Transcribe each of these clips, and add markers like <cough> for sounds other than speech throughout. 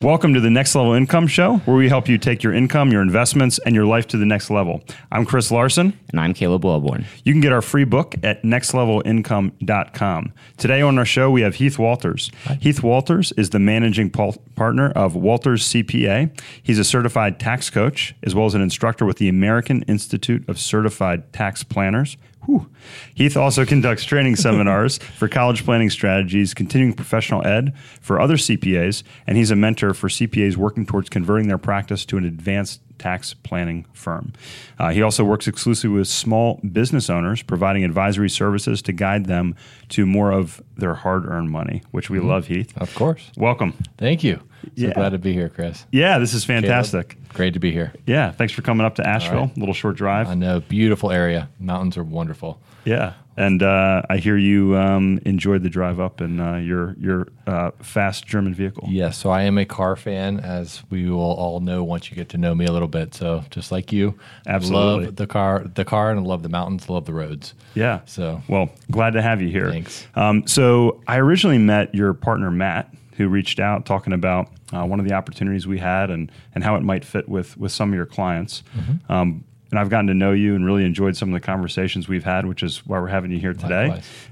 Welcome to the Next Level Income Show, where we help you take your income, your investments, and your life to the next level. I'm Chris Larsen. And I'm Caleb Wellborn. You can get our free book at nextlevelincome.com. Today on our show, we have Heath Walters. Hi. Heath Walters is the managing partner of Walters CPA. He's a certified tax coach, as well as an instructor with the American Institute of Certified Tax Planners. Whew. Heath also conducts training seminars <laughs> for college planning strategies, continuing professional ed for other CPAs, and he's a mentor for CPAs working towards converting their practice to an advanced tax planning firm. Uh, he also works exclusively with small business owners, providing advisory services to guide them to more of their hard earned money, which we mm-hmm. love, Heath. Of course. Welcome. Thank you. So yeah. glad to be here, Chris. Yeah, this is fantastic. Caleb, great to be here. Yeah, thanks for coming up to Asheville. Right. Little short drive. I know, beautiful area. Mountains are wonderful. Yeah, and uh, I hear you um, enjoyed the drive up in uh, your your uh, fast German vehicle. Yes, so I am a car fan, as we will all know once you get to know me a little bit. So just like you, absolutely love the car, the car, and I love the mountains, love the roads. Yeah. So well, glad to have you here. Thanks. Um, so I originally met your partner Matt, who reached out talking about uh, one of the opportunities we had and and how it might fit with with some of your clients. Mm-hmm. Um, and I've gotten to know you and really enjoyed some of the conversations we've had, which is why we're having you here today.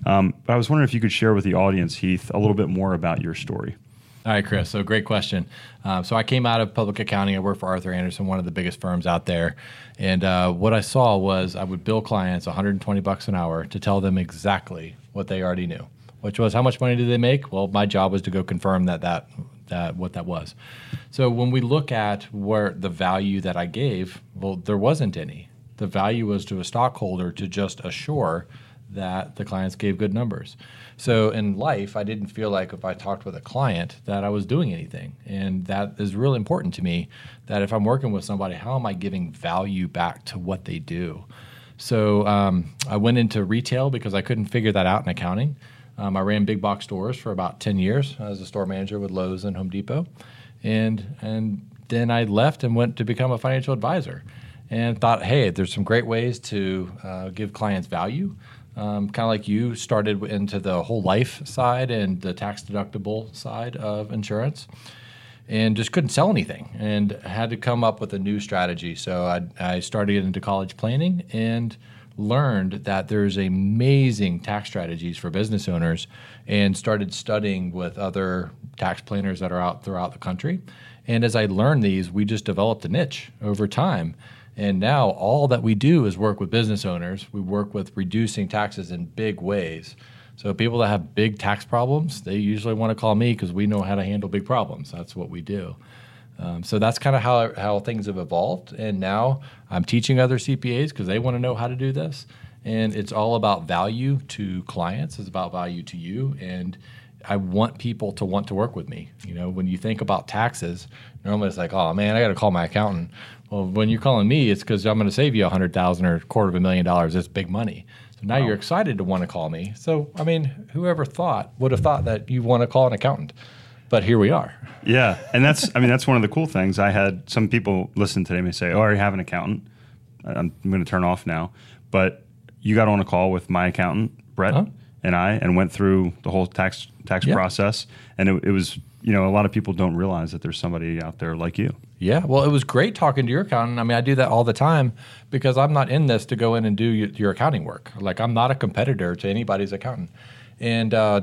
Um, but I was wondering if you could share with the audience, Heath, a little bit more about your story. All right, Chris. So great question. Um, so I came out of public accounting. I worked for Arthur Andersen, one of the biggest firms out there. And uh, what I saw was I would bill clients 120 bucks an hour to tell them exactly what they already knew, which was how much money did they make? Well, my job was to go confirm that that that what that was. So when we look at where the value that I gave, well, there wasn't any. The value was to a stockholder to just assure that the clients gave good numbers. So in life, I didn't feel like if I talked with a client that I was doing anything. And that is really important to me that if I'm working with somebody, how am I giving value back to what they do? So um, I went into retail because I couldn't figure that out in accounting. Um, I ran big box stores for about 10 years as a store manager with Lowe's and Home Depot. And, and then I left and went to become a financial advisor and thought, hey, there's some great ways to uh, give clients value. Um, kind of like you started into the whole life side and the tax deductible side of insurance and just couldn't sell anything and had to come up with a new strategy. So I, I started into college planning and – learned that there's amazing tax strategies for business owners and started studying with other tax planners that are out throughout the country. And as I learned these, we just developed a niche over time. And now all that we do is work with business owners. We work with reducing taxes in big ways. So people that have big tax problems, they usually want to call me because we know how to handle big problems. That's what we do. Um, so that's kind of how, how things have evolved. And now I'm teaching other CPAs because they want to know how to do this. And it's all about value to clients, it's about value to you. And I want people to want to work with me. You know, when you think about taxes, normally it's like, oh man, I got to call my accountant. Well, when you're calling me, it's because I'm going to save you a hundred thousand or a quarter of a million dollars. It's big money. So now wow. you're excited to want to call me. So I mean, whoever thought would have thought that you want to call an accountant? But here we are. Yeah, and that's I mean that's one of the cool things. I had some people listen today and say, "Oh, I already have an accountant. I'm, going to turn off now." But you got on a call with my accountant, Brett, huh? and I, and went through the whole tax tax yeah. process, and it, it was you know a lot of people don't realize that there's somebody out there like you. Yeah, well, it was great talking to your accountant. I mean, I do that all the time because I'm not in this to go in and do your accounting work. Like, I'm not a competitor to anybody's accountant. And uh,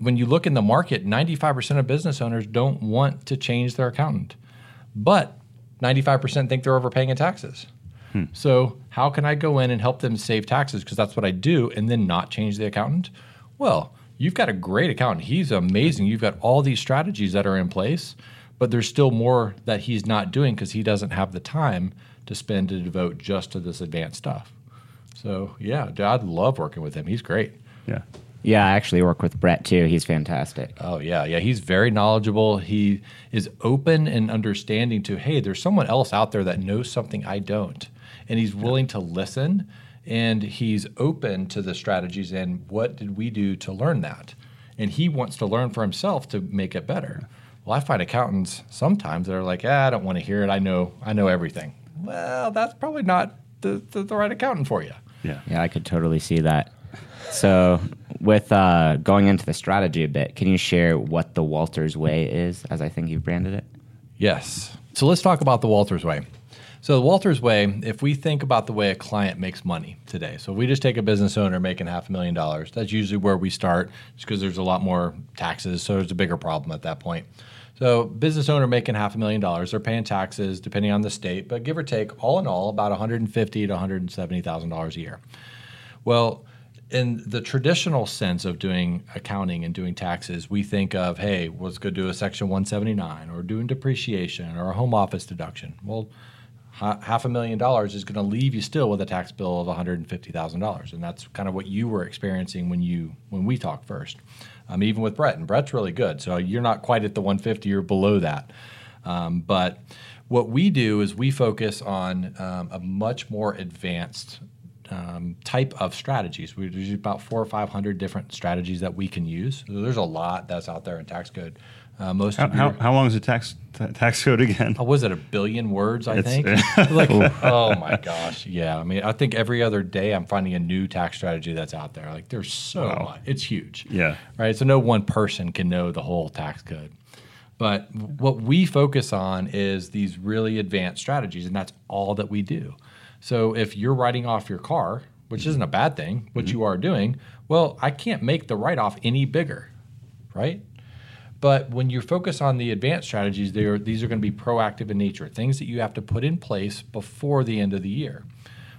when you look in the market, 95% of business owners don't want to change their accountant, but 95% think they're overpaying in taxes. Hmm. So, how can I go in and help them save taxes? Because that's what I do, and then not change the accountant? Well, you've got a great accountant. He's amazing. You've got all these strategies that are in place, but there's still more that he's not doing because he doesn't have the time to spend to devote just to this advanced stuff. So, yeah, I'd love working with him. He's great. Yeah. Yeah, I actually work with Brett too. He's fantastic. Oh yeah, yeah. He's very knowledgeable. He is open and understanding to, hey, there's someone else out there that knows something I don't, and he's willing to listen. And he's open to the strategies and what did we do to learn that? And he wants to learn for himself to make it better. Well, I find accountants sometimes that are like, ah, I don't want to hear it. I know, I know everything. Well, that's probably not the, the, the right accountant for you. Yeah. Yeah, I could totally see that. So, with uh, going into the strategy a bit, can you share what the Walters Way is, as I think you've branded it? Yes. So let's talk about the Walters Way. So the Walters Way, if we think about the way a client makes money today, so if we just take a business owner making half a million dollars, that's usually where we start, just because there's a lot more taxes, so there's a bigger problem at that point. So business owner making half a million dollars, they're paying taxes depending on the state, but give or take, all in all, about 150 to 170 thousand dollars a year. Well, in the traditional sense of doing accounting and doing taxes, we think of, hey, let's go do a Section 179 or doing depreciation or a home office deduction. Well, half a million dollars is going to leave you still with a tax bill of $150,000, and that's kind of what you were experiencing when you when we talked first. Um, even with Brett, and Brett's really good, so you're not quite at the 150; you're below that. Um, but what we do is we focus on um, a much more advanced um, type of strategies. We, there's about four or five hundred different strategies that we can use. So there's a lot that's out there in tax code. Uh, most how, how, how, long is the tax t- tax code again? Oh, was it a billion words? I it's, think. <laughs> like, oh my gosh, yeah. I mean, I think every other day I'm finding a new tax strategy that's out there. Like, there's so wow. much. It's huge. Yeah. Right. So no one person can know the whole tax code. But what we focus on is these really advanced strategies, and that's all that we do. So if you're writing off your car, which isn't a bad thing, what mm-hmm. you are doing, well, I can't make the write off any bigger, right? But when you focus on the advanced strategies, are, these are going to be proactive in nature, things that you have to put in place before the end of the year.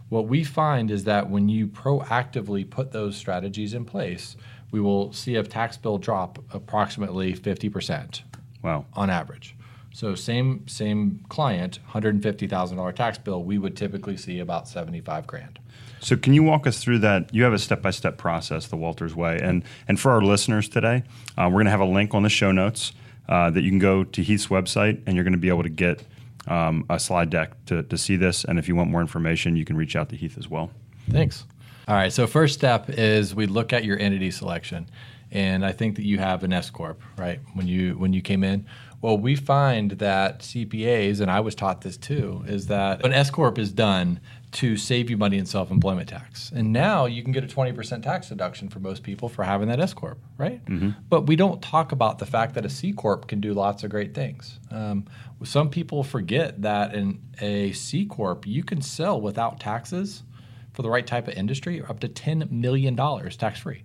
What we find is that when you proactively put those strategies in place, we will see a tax bill drop approximately 50%. Wow. On average. So same same client, hundred and fifty thousand dollar tax bill, we would typically see about seventy five grand. So can you walk us through that? You have a step by step process, the Walters Way, and and for our listeners today, uh, we're going to have a link on the show notes uh, that you can go to Heath's website, and you're going to be able to get um, a slide deck to, to see this. And if you want more information, you can reach out to Heath as well. Thanks. All right. So first step is we look at your entity selection, and I think that you have an S corp, right? When you when you came in well, we find that CPAs, and I was taught this too, is that an S corp is done to save you money in self-employment tax, and now you can get a 20% tax deduction for most people for having that S corp, right? Mm-hmm. But we don't talk about the fact that a C corp can do lots of great things. Um, some people forget that in a C corp you can sell without taxes for the right type of industry up to $10 million tax free.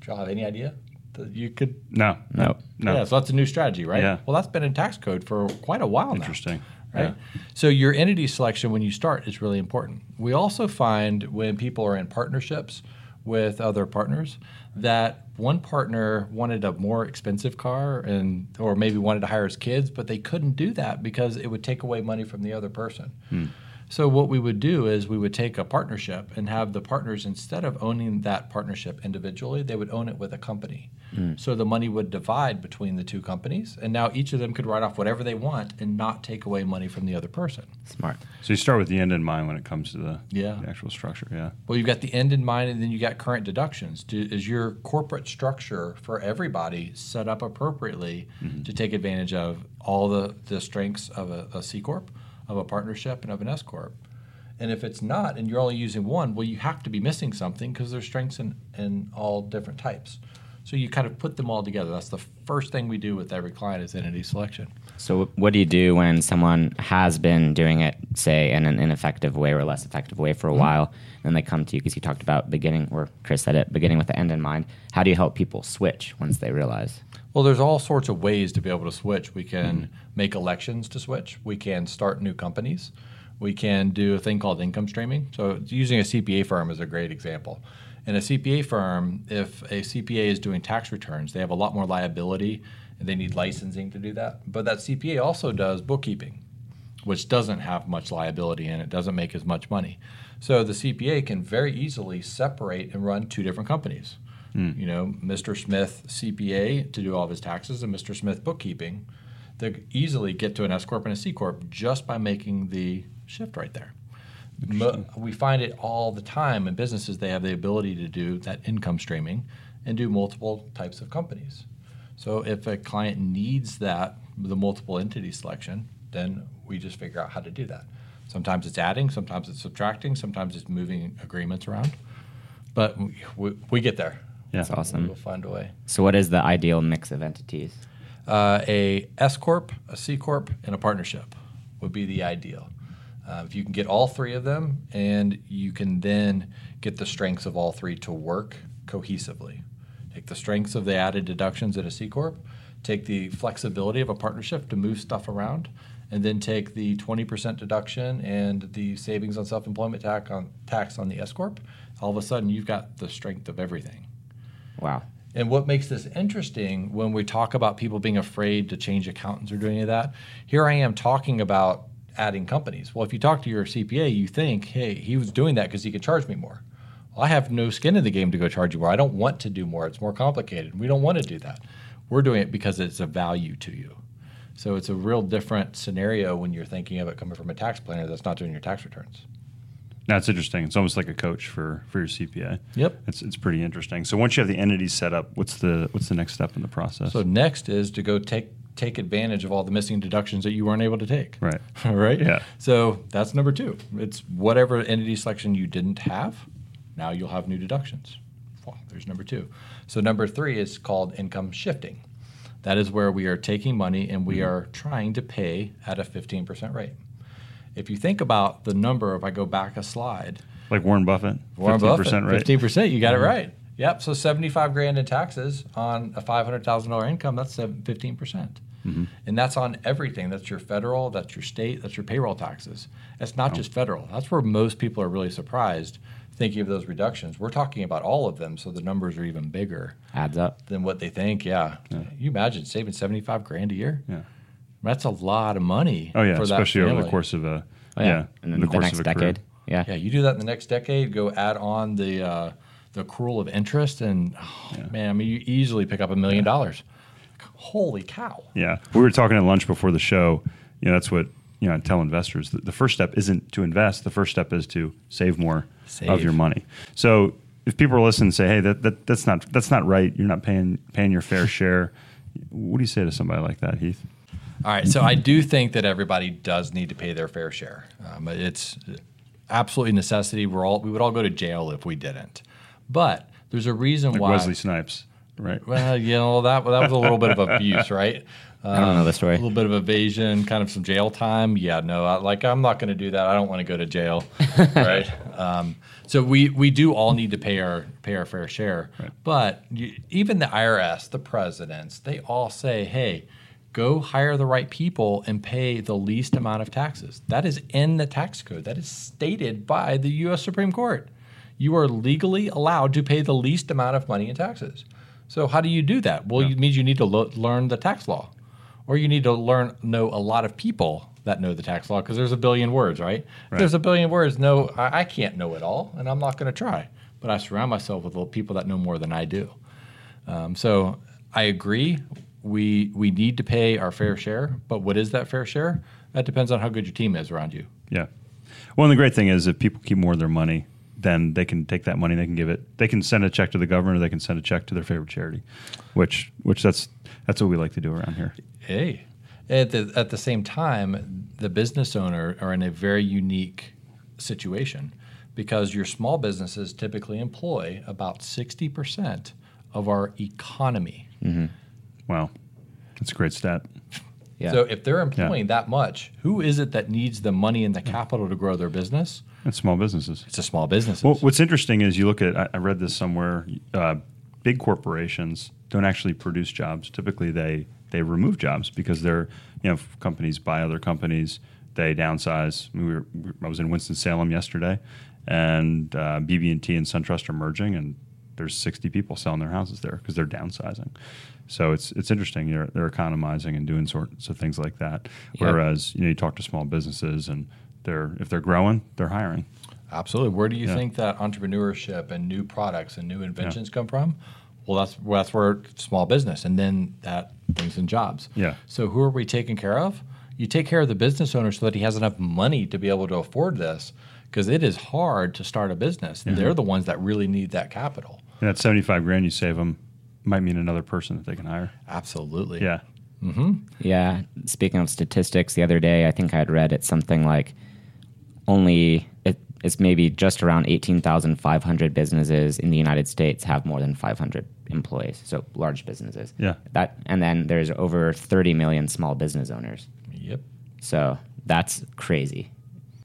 Do y'all have any idea? You could no no no. Yeah so that's a new strategy right? Yeah. Well that's been in tax code for quite a while interesting. now, right? Yeah. so your entity selection when you start is really important. We also find when people are in partnerships with other partners that one partner wanted a more expensive car and or maybe wanted to hire his kids but they couldn't do that because it would take away money from the other person. Hmm. So what we would do is we would take a partnership and have the partners instead of owning that partnership individually, they would own it with a company. Mm. So the money would divide between the two companies, and now each of them could write off whatever they want and not take away money from the other person. Smart. So you start with the end in mind when it comes to the, yeah. the actual structure. Yeah. Well, you've got the end in mind, and then you got current deductions. Do, is your corporate structure for everybody set up appropriately mm-hmm. to take advantage of all the, the strengths of a, a C corp? of a partnership and of an S corp. And if it's not, and you're only using one, well, you have to be missing something because there's strengths in, in all different types. So you kind of put them all together. That's the first thing we do with every client is entity selection. So what do you do when someone has been doing it, say, in an ineffective way or less effective way for a mm-hmm. while, and they come to you because you talked about beginning, or Chris said it, beginning with the end in mind. How do you help people switch once they realize? Well, there's all sorts of ways to be able to switch. We can mm-hmm. make elections to switch. We can start new companies. We can do a thing called income streaming. So, using a CPA firm is a great example. In a CPA firm, if a CPA is doing tax returns, they have a lot more liability and they need licensing to do that. But that CPA also does bookkeeping, which doesn't have much liability and it doesn't make as much money. So, the CPA can very easily separate and run two different companies Mm. You know, Mr. Smith CPA to do all of his taxes and Mr. Smith bookkeeping. They easily get to an S corp and a C corp just by making the shift right there. We find it all the time in businesses. They have the ability to do that income streaming and do multiple types of companies. So if a client needs that, the multiple entity selection, then we just figure out how to do that. Sometimes it's adding, sometimes it's subtracting, sometimes it's moving agreements around. But we, we, we get there. Yeah. That's awesome. We'll find a way. So, what is the ideal mix of entities? Uh, a S corp, a C corp, and a partnership would be the ideal. Uh, if you can get all three of them, and you can then get the strengths of all three to work cohesively. Take the strengths of the added deductions in a C corp, take the flexibility of a partnership to move stuff around, and then take the 20% deduction and the savings on self-employment tax on tax on the S corp. All of a sudden, you've got the strength of everything. Wow. And what makes this interesting when we talk about people being afraid to change accountants or doing any of that, here I am talking about adding companies. Well, if you talk to your CPA, you think, hey, he was doing that because he could charge me more. Well, I have no skin in the game to go charge you more. I don't want to do more. It's more complicated. We don't want to do that. We're doing it because it's a value to you. So it's a real different scenario when you're thinking of it coming from a tax planner that's not doing your tax returns. That's interesting. It's almost like a coach for, for your CPA. Yep. It's, it's pretty interesting. So once you have the entity set up, what's the what's the next step in the process? So next is to go take take advantage of all the missing deductions that you weren't able to take. right. <laughs> right? Yeah. So that's number two. It's whatever entity selection you didn't have, now you'll have new deductions. Well, there's number two. So number three is called income shifting. That is where we are taking money and we mm-hmm. are trying to pay at a 15% rate. If you think about the number, if I go back a slide, Like Warren Buffett. Warren 15% Buffett, rate. fifteen percent. You got it mm-hmm. right. Yep. So seventy-five grand in taxes on a five hundred thousand dollar income. That's fifteen percent, and that's on everything. That's your federal. That's your state. That's your payroll taxes. It's not just federal. That's where most people are really surprised thinking of those reductions. We're talking about all of them, so the numbers are even bigger Adds up. than what they think. Yeah. You imagine saving seventy-five grand a year. Yeah. That's a lot of money. Oh yeah, for that especially over the course of a Oh, yeah, yeah. And in the the, course next of a career. decade. Yeah. Yeah, you do that in the next decade. Go add on the uh, the accrual of interest, and oh, man, I mean, you easily pick up a million dollars. Holy cow! Yeah, we were talking at lunch before the show. You know, that's what you know. I tell investors the, the first step isn't to invest. The first step is to save more of your money. So if people are listening, and say, "Hey, that, that that's not that's not right. You're not paying paying your fair <laughs> share." What do you say to somebody like that, Heath? All right, so I do think that everybody does need to pay their fair share. Um, it's absolutely necessity. We're all we would all go to jail if we didn't. But there's a reason Like why. Wesley Snipes, right? Well, you know that that was a little bit of abuse, right? <laughs> I don't know the story. A little bit of evasion, kind of some jail time. Yeah, no, I, like I'm not going to do that. I don't want to go to jail, <laughs> right? Um, so we we do all need to pay our pay our fair share. But you, even the IRS, the presidents, they all say, "Hey, go hire the right people and pay the least amount of taxes." That is in the tax code. That is stated by the U.S. Supreme Court. You are legally allowed to pay the least amount of money in taxes. So how do you do that? Well, it means you need to lo- learn the tax law or you need to learn know a lot of people that know the tax law because there's a billion words, right? If there's a billion words. No, I, I can't know it all, and I'm not going to try. But I surround myself with little people that know more than I do. Um, so I agree. We we need to pay our fair share, but what is that fair share? That depends on how good your team is around you. Yeah. Well, and the great thing is if people keep more of their money, then they can take that money, they can give it, they can send a check to the government, or they can send a check to their favorite charity, which which that's that's what we like to do around here. Hey, at the at the same time, the business owner are in a very unique situation because your small businesses typically employ about sixty percent of our economy. Mm-hmm. Wow, that's a great stat. Yeah. So if they're employing that much, who is it that needs the money and the capital to grow their business? That's small businesses. It's a small business. Well, what's interesting is you look at, I, I read this somewhere, uh, big corporations don't actually produce jobs. Typically, they, they remove jobs because they're, you know, companies buy other companies, they downsize. I, mean, we were, I was in Winston-Salem yesterday, and uh, BB&T and SunTrust are merging, and there's 60 people selling their houses there because they're downsizing. So it's it's interesting. They're, they're economizing and doing sorts of things like that. Yeah. Whereas you know you talk to small businesses and they're if they're growing, they're hiring. Absolutely. Where do you Yeah. think that entrepreneurship and new products and new inventions come from? Well, that's well, that's where small business, and then that brings in jobs. Yeah. So who are we taking care of? You take care of the business owner so that he has enough money to be able to afford this, because it is hard to start a business. They're the ones that really need that capital. And that 75 grand you save them might mean another person that they can hire. Absolutely. Yeah. Mm-hmm. Yeah. Speaking of statistics, the other day I think I had read it's something like only it, it's maybe just around 18,500 businesses in the United States have more than 500 employees, so large businesses. Yeah. That and then there's over 30 million small business owners. Yep. So that's crazy.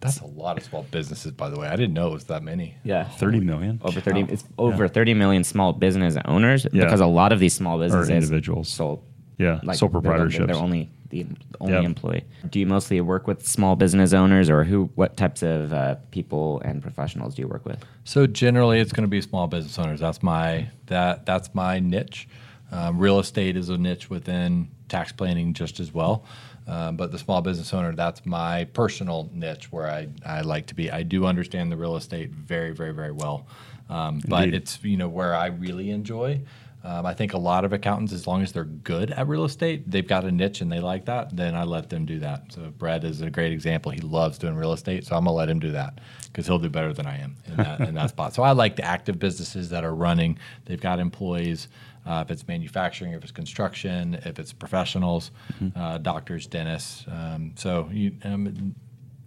That's a lot of small businesses, by the way. I didn't know it was that many. Yeah. 30 million Over 30 it's over 30 million small business owners Yeah. because a lot of these small or businesses individuals. sold yeah, like sole they're. They're, only the only Yep. employee. Do you mostly work with small business owners, or who? What types of uh, people and professionals do you work with? So generally, it's going to be small business owners. That's my that that's my niche. Um, real estate is a niche within tax planning just as well. Um, but the small business owner, that's my personal niche where I, I like to be. I do understand the real estate very, very, very well. Um, but it's you know where I really enjoy. Um, I think a lot of accountants, as long as they're good at real estate, they've got a niche and they like that. Then I let them do that. So Brad is a great example. He loves doing real estate, so I'm gonna let him do that because he'll do better than I am in that, in that spot. So I like the active businesses that are running. They've got employees. Uh, if it's manufacturing, if it's construction, if it's professionals, uh, doctors, dentists. Um, so you, um,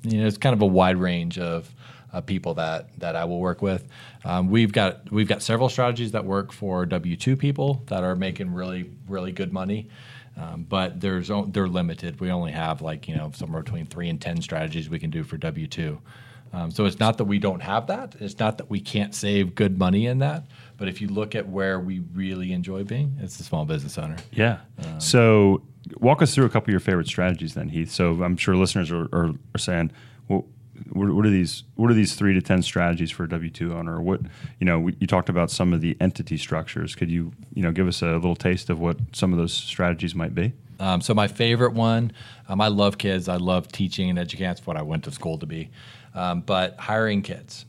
you know, it's kind of a wide range of uh, people that that I will work with. Um, we've got we've got several strategies that work for W two people that are making really really good money. Um, but there's they're limited. We only have like you know somewhere between three and ten strategies we can do for W two. Um, so it's not that we don't have that. It's not that we can't save good money in that. But if you look at where we really enjoy being, it's the small business owner. Yeah. so walk us through a couple of your favorite strategies then, Heath. So I'm sure listeners are, are, are saying, well, what, are these? What are these three to ten strategies for a W two owner? What you know? You talked about some of the entity structures. Could you you know give us a little taste of what some of those strategies might be? Um, so my favorite one, um, I love kids. I love teaching and educating. That's what I went to school to be. Um, but hiring kids.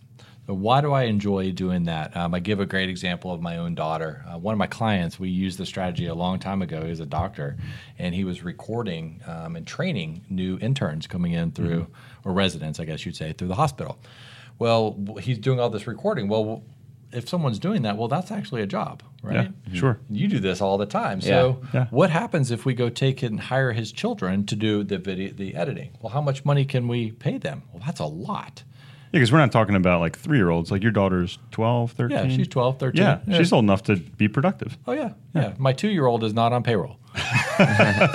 So why do I enjoy doing that? Um, I give a great example of my own daughter. Uh, one of my clients, we used the strategy a long time ago. He was a doctor, and he was recording um, and training new interns coming in through, or residents, I guess you'd say, through the hospital. Well, he's doing all this recording. Well, if someone's doing that, well, that's actually a job, right? Yeah, sure. You do this all the time. So Yeah. what happens if we go take and hire his children to do the video, the editing? Well, how much money can we pay them? Well, that's a lot. Yeah, because we're not talking about like three year olds. Like your daughter's 12, 13. Yeah, she's 12, 13. Yeah, she's old enough to be productive. Oh yeah, yeah. My two-year-old is not on payroll. <laughs> <laughs>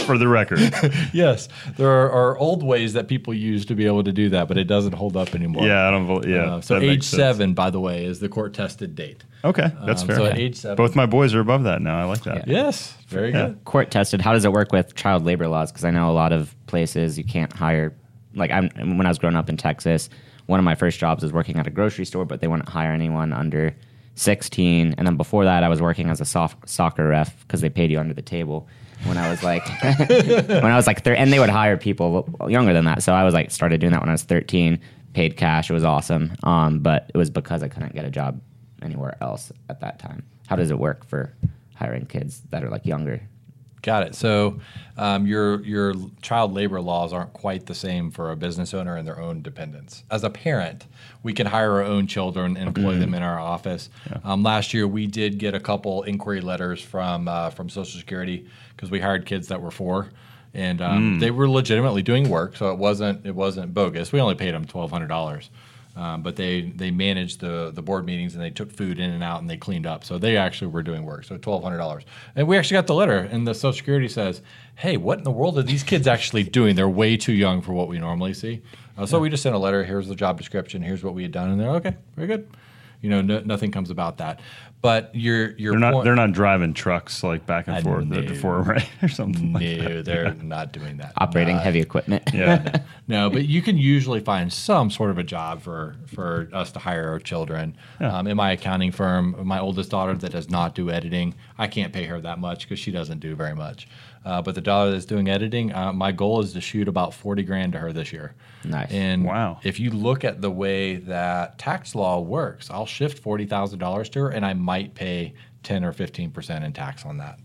for the record. <laughs> yes, there are, are old ways that people use to be able to do that, but it doesn't hold up anymore. yeah, I don't. Yeah. Uh, so age seven, by the way, is the court-tested date. Okay, that's Um, fair. so at age seven- both my boys are above that now. I like that. Yes, very Yeah. good. Court tested. How does it work with child labor laws? Because I know a lot of places you can't hire. Like I'm when I was growing up in Texas, one of my first jobs was working at a grocery store, but they wouldn't hire anyone under 16. And then before that, I was working as a soft, soccer ref because they paid you under the table. When I was like, <laughs> when I was like, thir- and they would hire people younger than that. So I was like, started doing that when I was 13. Paid cash. It was awesome. Um, but it was because I couldn't get a job anywhere else at that time. How does it work for hiring kids that are like younger? Got it. So um, your your child labor laws aren't quite the same for a business owner and their own dependents. As a parent, we can hire our own children and employ them in our office. Um, last year, we did get a couple inquiry letters from uh, from Social Security because we hired kids that were four, and um, they were legitimately doing work. So it wasn't it wasn't bogus. We only paid them twelve hundred dollars. Um, but they they managed the the board meetings and they took food in and out and they cleaned up. So they actually were doing work. So twelve hundred dollars. And we actually got the letter, and the Social Security says, "Hey, what in the world are these kids actually doing? They're way too young for what we normally see." Uh, so we just sent a letter. Here's the job description. Here's what we had done, and they're okay, very good. You know, no, nothing comes about that. But your your They're not. point, They're not driving trucks like back and I forth know. at the four right <laughs> or something. like that. no, they're not doing that. Operating Not heavy equipment. Yeah. <laughs> <laughs> No, but you can usually find some sort of a job for for us to hire our children. Um, in my accounting firm, my oldest daughter that does not do editing, I can't pay her that much because she doesn't do very much. Uh, but the daughter that's doing editing, uh, my goal is to shoot about forty grand to her this year. Nice. And Wow. if you look at the way that tax law works, I'll shift forty thousand dollars to her, and I might pay ten or fifteen percent in tax on that.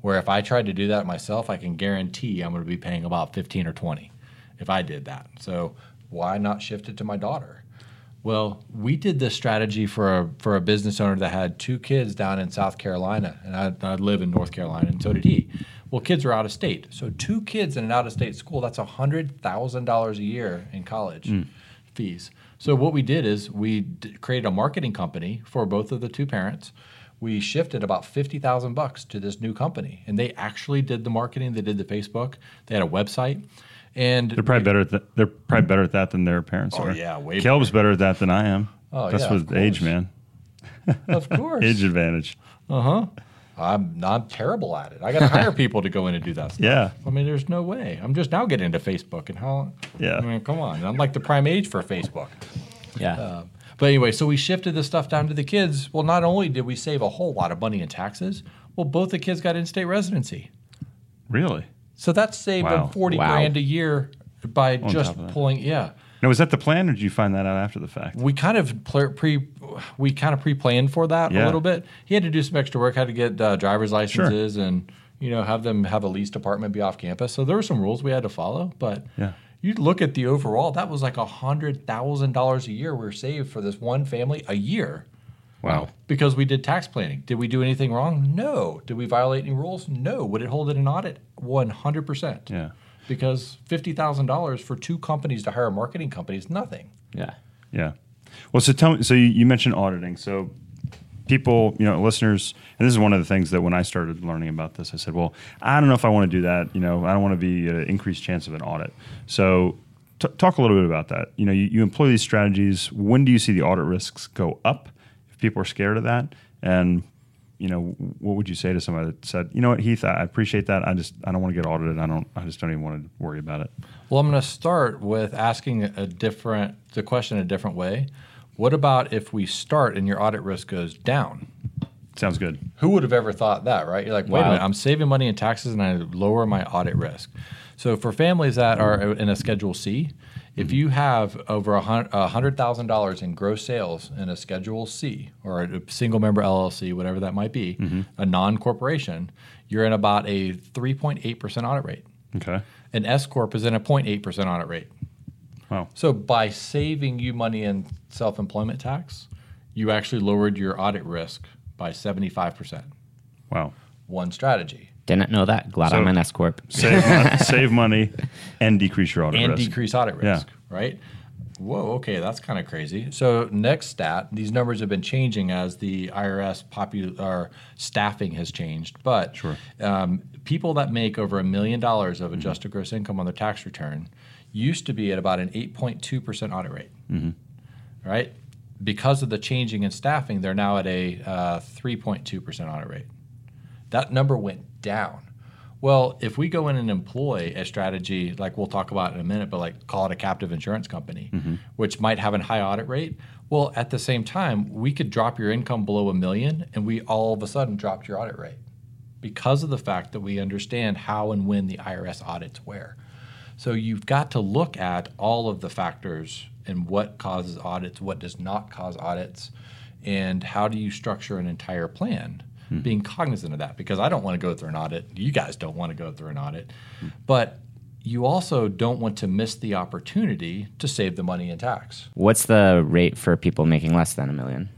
Where if I tried to do that myself, I can guarantee I'm going to be paying about fifteen or twenty if I did that. So why not shift it to my daughter? Well, we did this strategy for a for a business owner that had two kids down in South Carolina, and I, I live in North Carolina, and so did he. Well, kids are out of state, so two kids in an out of state hundred thousand dollars a year in college mm. fees. So what we did is we d- created a marketing company for both of the two parents. we shifted about 50,000 bucks to this new company and they actually did the marketing, they did the Facebook, they had a website. And They're probably better at that. They're probably better at that than their parents Oh, are. yeah, way Caleb's better at that than I am. Oh, That's yeah, with age, man. of <laughs> course. Age advantage. Uh-huh. I'm I'm terrible at it. I got to hire <laughs> people to go in and do that stuff. Yeah. I mean, there's no way. I'm just now getting into Facebook, and how? Yeah. I mean, come on. I'm like the prime age for Facebook. Yeah. Uh, but anyway, so we shifted this stuff down to the kids. Well, not only did we save a whole lot of money in taxes, well, both the kids got in-state residency. Really? So that saved Wow. them 40 Wow. grand a year by just of that. pulling. Yeah. Now, was that the plan, or did you find that out after the fact? we kind of pre we kind of pre-planned for that Yeah. a little bit. He had to do some extra work, had to get uh, driver's licenses and you know have them have a lease department be off campus. So there were some rules we had to follow, but Yeah. you look at the overall, that was like a hundred thousand dollars a year we were saved for this one family a year Wow. because we did tax planning. Did we do anything wrong? No. Did we violate any rules? No. Would it hold it an audit? One hundred percent. Yeah. Because fifty thousand dollars for two companies to hire a marketing company is nothing. Yeah. Yeah. Well, so tell me. So you, you mentioned auditing. So people, you know, listeners, and this is one of the things that when I started learning about this, I said, well, I don't know if I want to do that. You know, I don't want to be an increased chance of an audit. So t- talk a little bit about that. You know, you, you employ these strategies. When do you see the audit risks go up? If people are scared of that, and you know, what would you say to somebody that said, you know what, Heath, I appreciate that. I just, I don't want to get audited. I don't, I just don't even want to worry about it. Well, I'm going to start with asking a different the question a different way. What about if we start and your audit risk goes down? Sounds good. Who would have ever thought that, right? You're like, wait a minute, I'm saving money in taxes and I lower my audit risk. So for families that are in a Schedule C, if mm-hmm. you have over a hundred thousand dollars in gross sales in a Schedule C or a single member LLC, whatever that might be, mm-hmm. a non-corporation, you're in about a 3.8 percent audit rate. Okay. An S corp is in a 0.8 percent audit rate. Wow. So by saving you money in self-employment tax, you actually lowered your audit risk by 75%. Wow. One strategy. Didn't know that. Glad So- I'm an S corp. save, mon- <laughs> save money and decrease your audit and risk. And decrease audit risk, Yeah. right? Whoa, okay, that's kind of crazy. So next stat, these numbers have been changing as the IRS popu- or staffing has changed. But Sure. um, people that make over a million dollars Mm-hmm. of adjusted gross income on their tax return used to be at about an 8.2% audit rate, Mm-hmm. right? Because of the changing in staffing, they're now at a uh, 3.2% audit rate. That number went down. Well, if we go in and employ a strategy like we'll talk about in a minute, but like call it a captive insurance company, mm-hmm. which might have a high audit rate, well, at the same time, we could drop your income below a million and we all of a sudden dropped your audit rate because of the fact that we understand how and when the IRS audits where. So you've got to look at all of the factors and what causes audits, what does not cause audits, and how do you structure an entire plan, being cognizant of that. Because I don't want to go through an audit. You guys don't want to go through an audit. But you also don't want to miss the opportunity to save the money in tax. What's the rate for people making less than a million?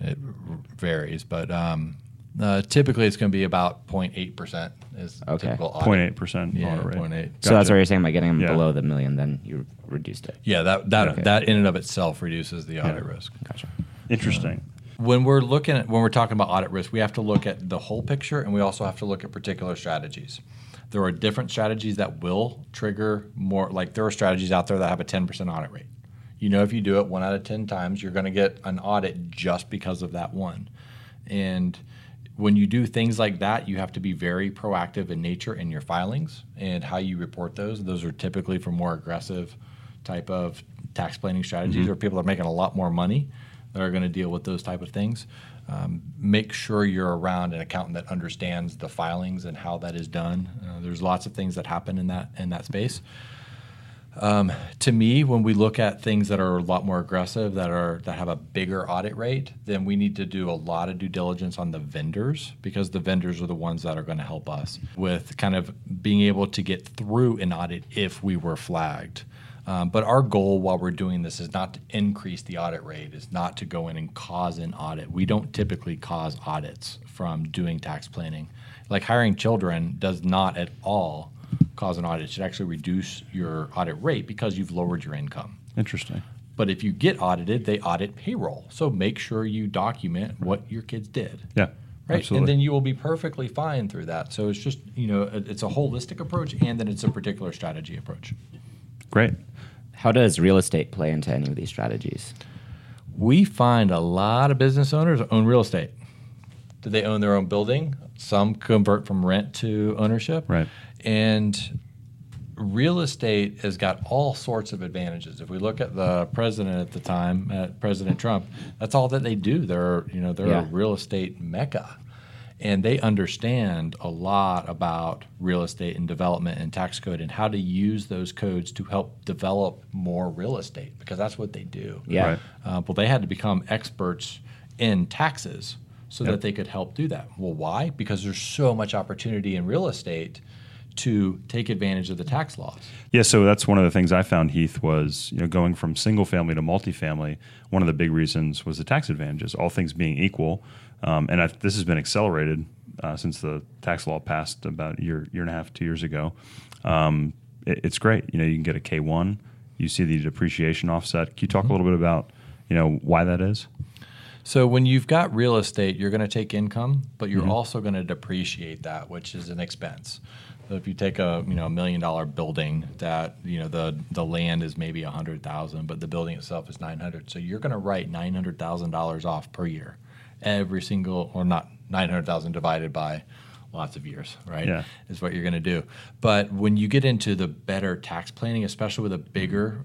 It r- varies, but um, uh, typically it's going to be about 0.8% is Okay. typical audit. 0.8% Yeah, audit rate. 0.8. So that's Gotcha. what you're saying by getting them Yeah. below the million, then you reduced it. Yeah, that that Okay. that in and of itself reduces the audit risk. Gotcha. Interesting. When we're looking at when we're talking about audit risk, we have to look at the whole picture and we also have to look at particular strategies. There are different strategies that will trigger more like there are strategies out there that have a 10% audit rate. You know if you do it 1 out of 10 times, you're going to get an audit just because of that one. And when you do things like that, you have to be very proactive in nature in your filings and how you report those. Those are typically for more aggressive type of tax planning strategies mm-hmm. where people are making a lot more money that are going to deal with those type of things. Um, make sure you're around an accountant that understands the filings and how that is done. Uh, there's lots of things that happen in that in that space to me, when we look at things that are a lot more aggressive, that are that have a bigger audit rate, then we need to do a lot of due diligence on the vendors because the vendors are the ones that are going to help us with kind of being able to get through an audit if we were flagged. Um, but our goal while we're doing this is not to increase the audit rate, is not to go in and cause an audit. We don't typically cause audits from doing tax planning. Like hiring children does not at all cause an audit. It should actually reduce your audit rate because you've lowered your income. Interesting. But if you get audited, they audit payroll. So make sure you document what your kids did. Yeah. Right. Absolutely. And then you will be perfectly fine through that. So it's just, you know, it's a holistic approach and then it's a particular strategy approach. Great. How does real estate play into any of these strategies? We find a lot of business owners own real estate. Do they own their own building? Some convert from rent to ownership. Right. And real estate has got all sorts of advantages. If we look at the president at the time, at President Trump, that's all that they do. They're you know they're Yeah. a real estate mecca, and they understand a lot about real estate and development and tax code and how to use those codes to help develop more real estate because that's what they do. Yeah. Right. Uh, well, they had to become experts in taxes so Yep. that they could help do that. Well, why? Because there's so much opportunity in real estate to take advantage of the tax laws. Yeah, so that's one of the things I found, Heath, was you know going from single family to multifamily. One of the big reasons was the tax advantages, all things being equal, um, and I've, this has been accelerated uh, since the tax law passed about a year, year and a half, two years ago. Um, it, it's great. You know, you can get a K one. You see the depreciation offset. Can you talk a little bit about you know why that is? So when you've got real estate, you're going to take income, but you're also going to depreciate that, which is an expense. So if you take a you know a million dollar building that you know the the land is maybe a hundred thousand, but the building itself is nine hundred, so you're going to write nine hundred thousand dollars off per year, every single or not nine hundred thousand divided by lots of years, right? Yeah. Is what you're going to do. But when you get into the better tax planning, especially with a bigger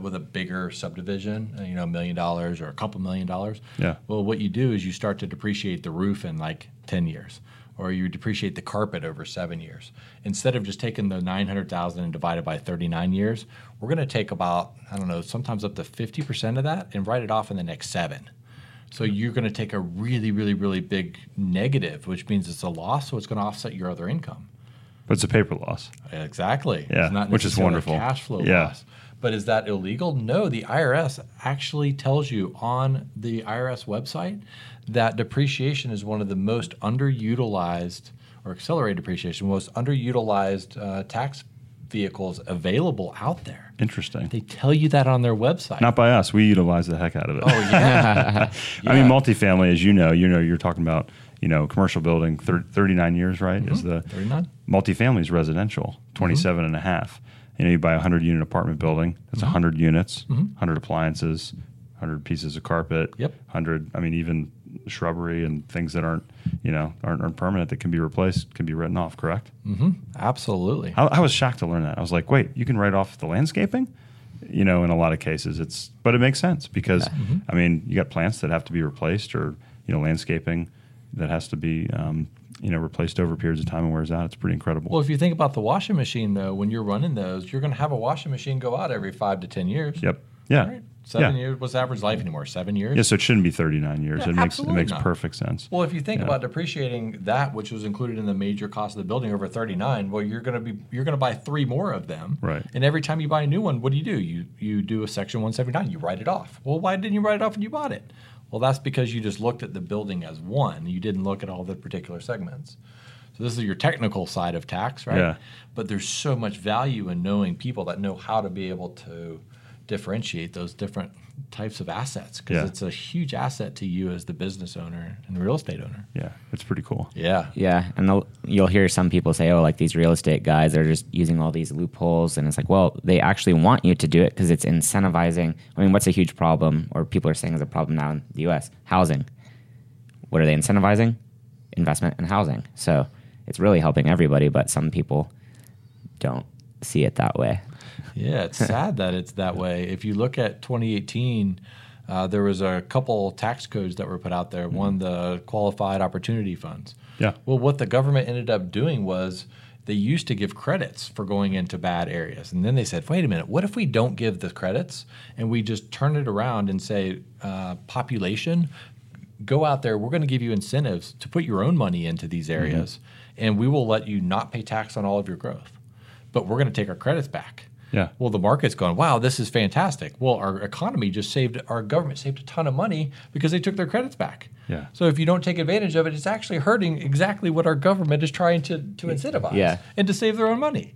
with a bigger subdivision, uh, you know, a million dollars or a couple million dollars. Yeah. Well, what you do is you start to depreciate the roof in like 10 years, or you depreciate the carpet over seven years. Instead of just taking the 900,000 and divided by 39 years, we're going to take about, I don't know, sometimes up to 50% of that and write it off in the next seven. So you're going to take a really, really, really big negative, which means it's a loss, so it's going to offset your other income. But it's a paper loss. Exactly. Yeah, It's not which is wonderful. Cash flow Yeah. loss. But is that illegal? No. The IRS actually tells you on the IRS website that depreciation is one of the most underutilized, or accelerated depreciation, most underutilized uh, tax vehicles available out there. Interesting. They tell you that on their website. Not by us. We utilize the heck out of it. oh yeah. <laughs> <laughs> I mean, multifamily, as you know, you know, you're talking about, you know, commercial building, thir- 39 years, right? Is mm-hmm. the 39. multifamily is residential, mm-hmm. 27 and a half. You know, you buy a 100 unit apartment building, that's a mm-hmm. 100 units, 100 appliances, 100 pieces of carpet, Yep. 100, I mean, even shrubbery and things that aren't, you know, aren't, aren't permanent that can be replaced, can be written off, correct? Absolutely. I, I was shocked to learn that. I was like, wait, you can write off the landscaping? You know, in a lot of cases, it's, but it makes sense because, I mean, you got plants that have to be replaced or, you know, landscaping that has to be, um, you know, replaced over periods of time and wears out. It's pretty incredible. Well, if you think about the washing machine, though, when you're running those, you're going to have a washing machine go out every five to 10 years. yep. Yeah. Right? Seven yeah. years. What's the average life anymore? Seven years? Yeah, so it shouldn't be 39 years. Yeah, it makes it makes not. perfect sense. Well, if you think Yeah. about depreciating that, which was included in the major cost of the building over 39, well, you're going to be you're going to buy three more of them. Right. And every time you buy a new one, what do you do? You you do a section 179. You write it off. Well, why didn't you write it off when you bought it? Well, that's because you just looked at the building as one. You didn't look at all the particular segments. So this is your technical side of tax, right? Yeah. But there's so much value in knowing people that know how to be able to differentiate those different types of assets because Yeah. it's a huge asset to you as the business owner and the real estate owner. Yeah, it's pretty cool. Yeah. Yeah, and you'll hear some people say, "Oh, like these real estate guys, they're just using all these loopholes," and it's like, well, they actually want you to do it because it's incentivizing. I mean, what's a huge problem, or people are saying is a problem now in the U.S. Housing. What are they incentivizing? Investment in housing. So it's really helping everybody, but some people don't see it that way. Yeah, it's <laughs> sad that it's that way. If you look at 2018, uh, there was a couple tax codes that were put out there. One, the qualified opportunity funds. Yeah. Well, what the government ended up doing was they used to give credits for going into bad areas, and then they said, "Wait a minute, what if we don't give the credits and we just turn it around and say, uh, population, go out there. We're going to give you incentives to put your own money into these areas, and we will let you not pay tax on all of your growth, but we're going to take our credits back." Yeah. Well, the market's going, wow, this is fantastic. Well, our economy just saved, our government saved a ton of money because they took their credits back. Yeah. So if you don't take advantage of it, it's actually hurting exactly what our government is trying to, to incentivize Yeah. and to save their own money.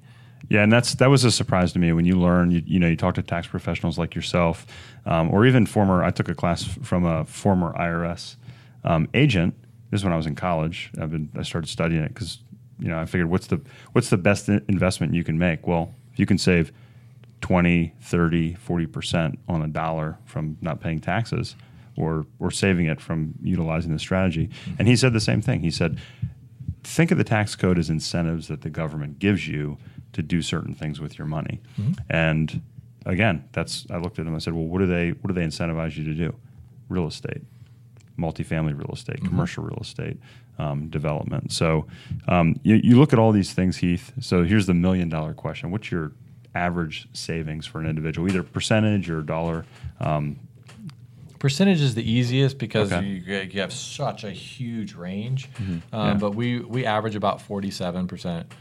Yeah, and that's that was a surprise to me when you learn. You, you know, you talk to tax professionals like yourself, um, or even former. I took a class from a former IRS um, agent. This is when I was in college. I've been I started studying it because you know I figured what's the what's the best investment you can make? Well, if you can save 20, 30, 40 percent on a dollar from not paying taxes, or or saving it from utilizing the strategy. Mm-hmm. And he said the same thing. He said, think of the tax code as incentives that the government gives you to do certain things with your money. Mm-hmm. And again, that's I looked at them. I said, well, what do they what do they incentivize you to do? Real estate, multifamily real estate, mm-hmm. commercial real estate. Um, development. So um, you, you look at all these things, Heath. So here's the million dollar question: What's your average savings for an individual, either percentage or dollar? Um, percentage is the easiest because okay. you, you, have such a huge range. Mm-hmm. Um, yeah. But we we average about forty seven percent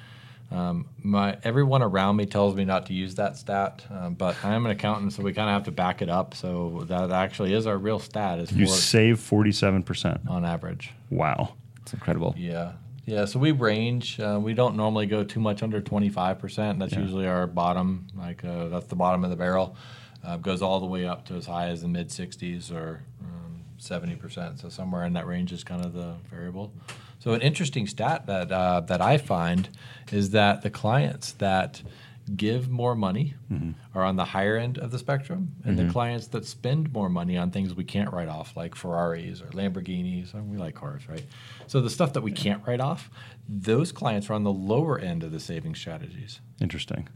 um, my everyone around me tells me not to use that stat, um, but I am an accountant, so we kind of have to back it up. So that actually is our real stat. Is you save forty seven percent on average. Wow, it's incredible. Yeah, yeah. So we range. Uh, we don't normally go too much under twenty five percent. That's yeah. usually our bottom. Like uh, that's the bottom of the barrel. Uh, goes all the way up to as high as the mid sixties or um, seventy percent. So somewhere in that range is kind of the variable. So an interesting stat that uh, that I find is that the clients that give more money mm-hmm. are on the higher end of the spectrum, and mm-hmm. the clients that spend more money on things we can't write off, like Ferraris or Lamborghinis, we like cars, right? So the stuff that we can't write off, those clients are on the lower end of the saving strategies. Interesting.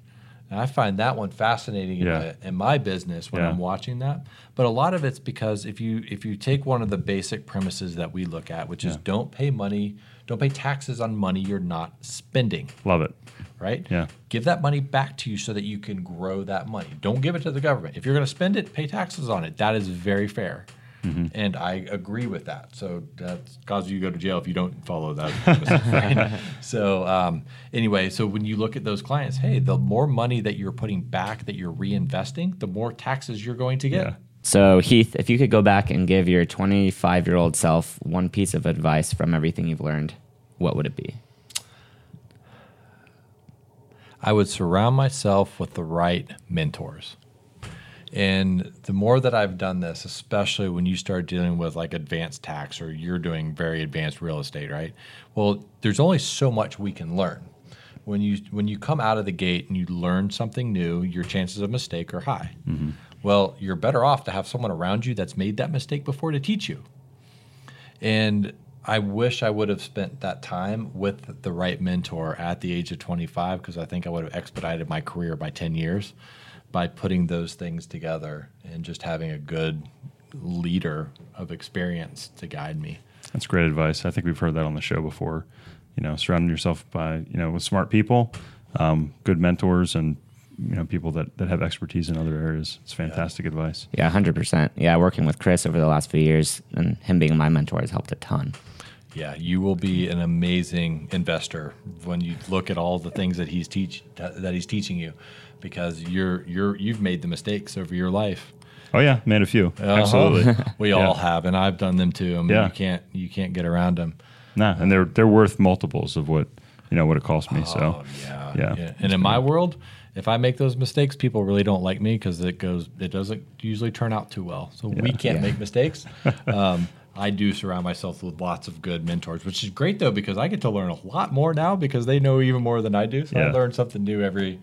And I find that one fascinating yeah. in, my, in, my, business when yeah. I'm watching that. But a lot of it's because if you if you take one of the basic premises that we look at, which yeah. is don't pay money, don't pay taxes on money you're not spending. Love it. Right? Yeah. Give that money back to you so that you can grow that money. Don't give it to the government. If you're going to spend it, pay taxes on it. That is very fair. Mm-hmm. And I agree with that. So that causes you to go to jail if you don't follow that. <laughs> <laughs> so um, anyway, so when you look at those clients, hey, the more money that you're putting back that you're reinvesting, the more taxes you're going to get. Yeah. So Heath, if you could go back and give your 25 year old self one piece of advice from everything you've learned, what would it be? I would surround myself with the right mentors. And the more that I've done this, especially when you start dealing with like advanced tax or you're doing very advanced real estate, right? Well, there's only so much we can learn. When you when you come out of the gate and you learn something new, your chances of mistake are high. Mm-hmm. Well, you're better off to have someone around you that's made that mistake before to teach you. And I wish I would have spent that time with the right mentor at the age of 25 because I think I would have expedited my career by 10 years by putting those things together and just having a good leader of experience to guide me. That's great advice. I think we've heard that on the show before. You know, surrounding yourself by you know with smart people, um, good mentors, and you know people that, that have expertise in other areas. It's fantastic yeah. advice. Yeah, hundred percent. Yeah, working with Chris over the last few years and him being my mentor has helped a ton. Yeah, you will be an amazing investor when you look at all the things that he's teach that he's teaching you because you're you're you've made the mistakes over your life. Oh yeah, made a few. Uh-huh. Absolutely, <laughs> we yeah. all have, and I've done them too. I mean, yeah. you can't you can't get around them. Nah, and they're they're worth multiples of what you know what it cost me. Oh, so yeah, yeah. yeah. And in my world, if I make those mistakes, people really don't like me because it goes it doesn't usually turn out too well. So we can't make mistakes. <laughs> Um, I do surround myself with lots of good mentors, which is great though because I get to learn a lot more now because they know even more than I do. So I learn something new every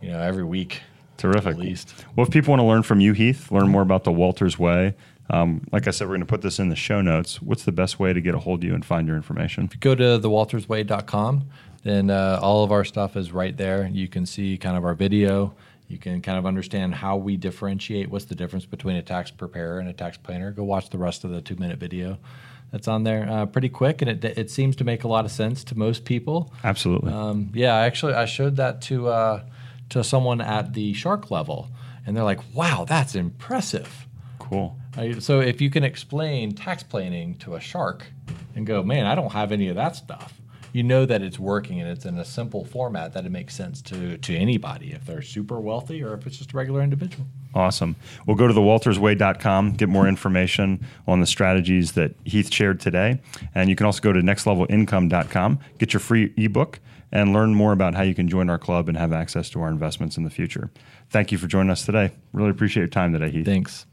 you know, every week. Terrific. At least. Well, if people want to learn from you, Heath, learn more about the Walters Way, um, like I said, we're going to put this in the show notes. What's the best way to get a hold of you and find your information? If you go to thewaltersway.com, then uh, all of our stuff is right there. You can see kind of our video. You can kind of understand how we differentiate. What's the difference between a tax preparer and a tax planner? Go watch the rest of the two minute video that's on there uh, pretty quick, and it, it seems to make a lot of sense to most people. Absolutely. Um, yeah, actually, I showed that to. Uh, to someone at the shark level, and they're like, "Wow, that's impressive." Cool. So if you can explain tax planning to a shark and go, "Man, I don't have any of that stuff," you know that it's working and it's in a simple format that it makes sense to to anybody if they're super wealthy or if it's just a regular individual. Awesome. We'll go to the waltersway.com, get more information on the strategies that Heath shared today. And you can also go to nextlevelincome.com, get your free ebook, and learn more about how you can join our club and have access to our investments in the future. Thank you for joining us today. Really appreciate your time today, Heath. Thanks.